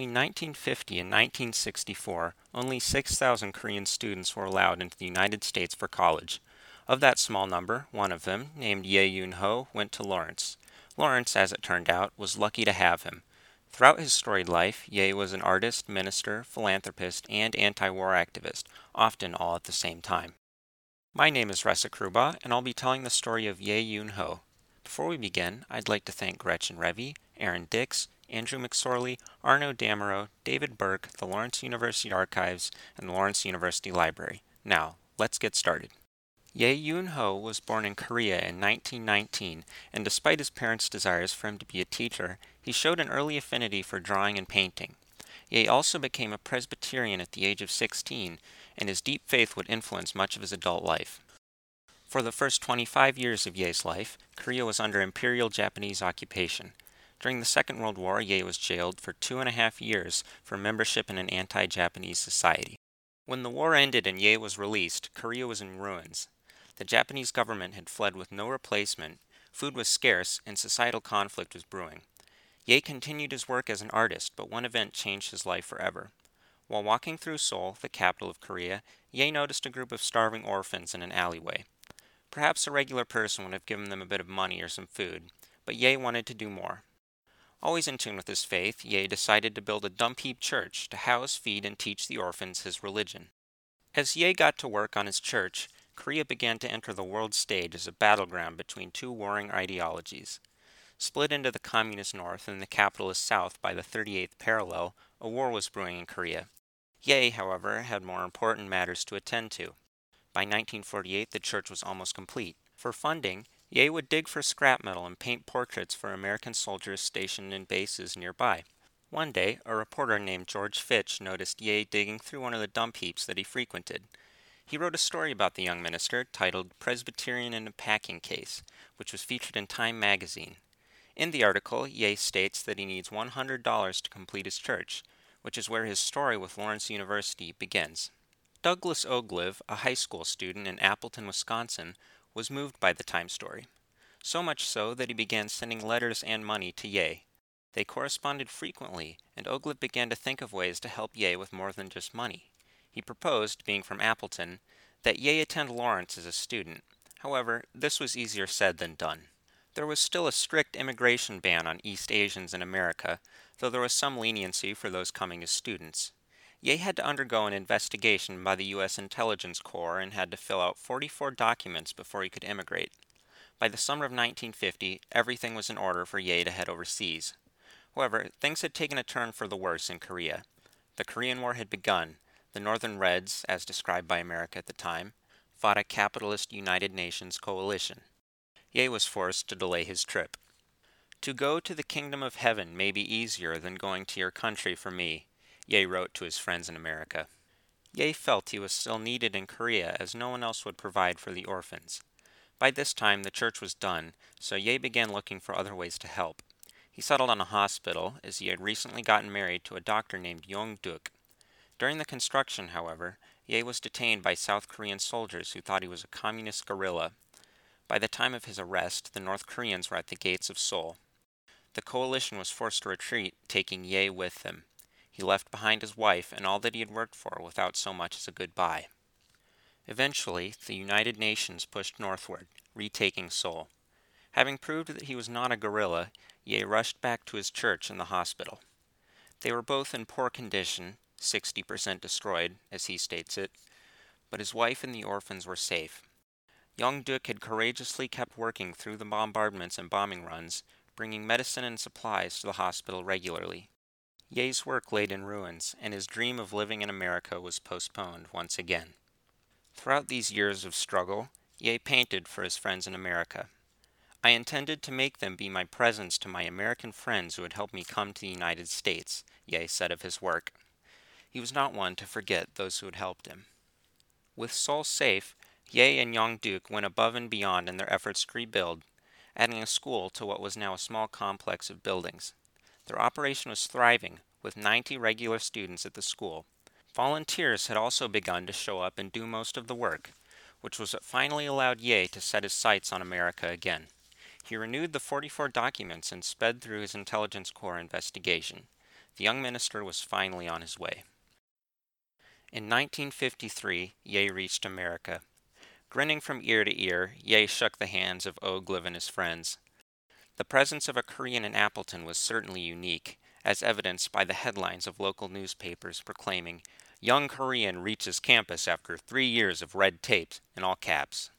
Between 1950 and 1964, only 6,000 Korean students were allowed into the United States for college. Of that small number, one of them, named Ye Yun Ho, went to Lawrence. Lawrence, as it turned out, was lucky to have him. Throughout his storied life, Ye was an artist, minister, philanthropist, and anti war activist, often all at the same time. My name is Ressa Kruba, and I'll be telling the story of Ye Yun Ho. Before we begin, I'd like to thank Gretchen Revy, Aaron Dix, Andrew McSorley, Arno Damaro, David Burke, the Lawrence University Archives, and the Lawrence University Library. Now, let's get started. Ye Yun Ho was born in Korea in 1919, and despite his parents' desires for him to be a teacher, he showed an early affinity for drawing and painting. Ye also became a Presbyterian at the age of 16, and his deep faith would influence much of his adult life. For the first 25 years of Ye's life, Korea was under Imperial Japanese occupation. During the Second World War, Ye was jailed for two and a half years for membership in an anti Japanese society. When the war ended and Ye was released, Korea was in ruins. The Japanese government had fled with no replacement, food was scarce, and societal conflict was brewing. Ye continued his work as an artist, but one event changed his life forever. While walking through Seoul, the capital of Korea, Ye noticed a group of starving orphans in an alleyway. Perhaps a regular person would have given them a bit of money or some food, but Ye wanted to do more. Always in tune with his faith, Ye decided to build a dump heap church to house, feed, and teach the orphans his religion. As Ye got to work on his church, Korea began to enter the world stage as a battleground between two warring ideologies. Split into the communist north and the capitalist south by the 38th parallel, a war was brewing in Korea. Ye, however, had more important matters to attend to. By 1948, the church was almost complete. For funding, Ye would dig for scrap metal and paint portraits for American soldiers stationed in bases nearby. One day, a reporter named George Fitch noticed Ye digging through one of the dump heaps that he frequented. He wrote a story about the young minister titled Presbyterian in a Packing Case, which was featured in Time magazine. In the article, Ye states that he needs $100 to complete his church, which is where his story with Lawrence University begins. Douglas Ogliv, a high school student in Appleton, Wisconsin, was moved by the Time story, so much so that he began sending letters and money to Ye. They corresponded frequently, and Ogliv began to think of ways to help Ye with more than just money. He proposed, being from Appleton, that Ye attend Lawrence as a student. However, this was easier said than done. There was still a strict immigration ban on East Asians in America, though there was some leniency for those coming as students. Ye had to undergo an investigation by the U.S. Intelligence Corps and had to fill out 44 documents before he could immigrate. By the summer of 1950, everything was in order for Ye to head overseas. However, things had taken a turn for the worse in Korea. The Korean War had begun. The Northern Reds, as described by America at the time, fought a capitalist United Nations coalition. Ye was forced to delay his trip. To go to the kingdom of heaven may be easier than going to your country for me, Ye wrote to his friends in America. Ye felt he was still needed in Korea as no one else would provide for the orphans. By this time, the church was done, so Ye began looking for other ways to help. He settled on a hospital, as he had recently gotten married to a doctor named Yong Duk. During the construction, however, Ye was detained by South Korean soldiers who thought he was a communist guerrilla. By the time of his arrest, the North Koreans were at the gates of Seoul. The coalition was forced to retreat, taking Ye with them. He left behind his wife and all that he had worked for without so much as a goodbye. Eventually, the United Nations pushed northward, retaking Seoul. Having proved that he was not a guerrilla, Ye rushed back to his church and the hospital. They were both in poor condition, 60% destroyed, as he states it, but his wife and the orphans were safe. Yong Duk had courageously kept working through the bombardments and bombing runs, bringing medicine and supplies to the hospital regularly. Ye's work laid in ruins, and his dream of living in America was postponed once again. Throughout these years of struggle, Ye painted for his friends in America. I intended to make them be my presents to my American friends who had helped me come to the United States, Ye said of his work. He was not one to forget those who had helped him. With Seoul safe, Ye and Yong Duk went above and beyond in their efforts to rebuild, adding a school to what was now a small complex of buildings. Their operation was thriving, with 90 regular students at the school. Volunteers had also begun to show up and do most of the work, which was what finally allowed Ye to set his sights on America again. He renewed the 44 documents and sped through his Intelligence Corps investigation. the young minister was finally on his way. In 1953, Ye reached America. Grinning from ear to ear, Ye shook the hands of Ogliv and his friends. The presence of a Korean in Appleton was certainly unique, as evidenced by the headlines of local newspapers proclaiming, Young Korean reaches campus after three years of red tape, in all caps.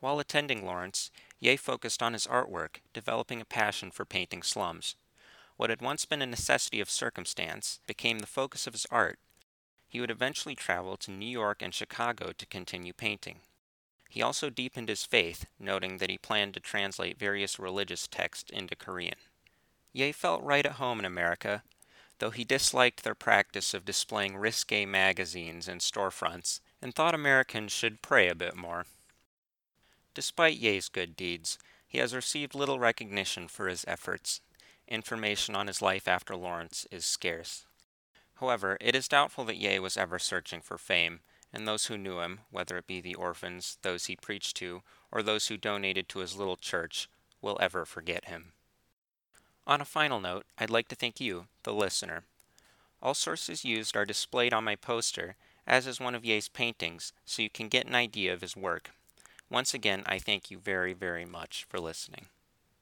While attending Lawrence, Ye focused on his artwork, developing a passion for painting slums. What had once been a necessity of circumstance became the focus of his art. He would eventually travel to New York and Chicago to continue painting. He also deepened his faith, noting that he planned to translate various religious texts into Korean. Ye felt right at home in America, though he disliked their practice of displaying risque magazines in storefronts and thought Americans should pray a bit more. Despite Ye's good deeds, he has received little recognition for his efforts. Information on his life after Lawrence is scarce. However, it is doubtful that Ye was ever searching for fame, and those who knew him, whether it be the orphans, those he preached to, or those who donated to his little church, will ever forget him. On a final note, I'd like to thank you, the listener. All sources used are displayed on my poster, as is one of Ye's paintings, so you can get an idea of his work. Once again, I thank you very, very much for listening.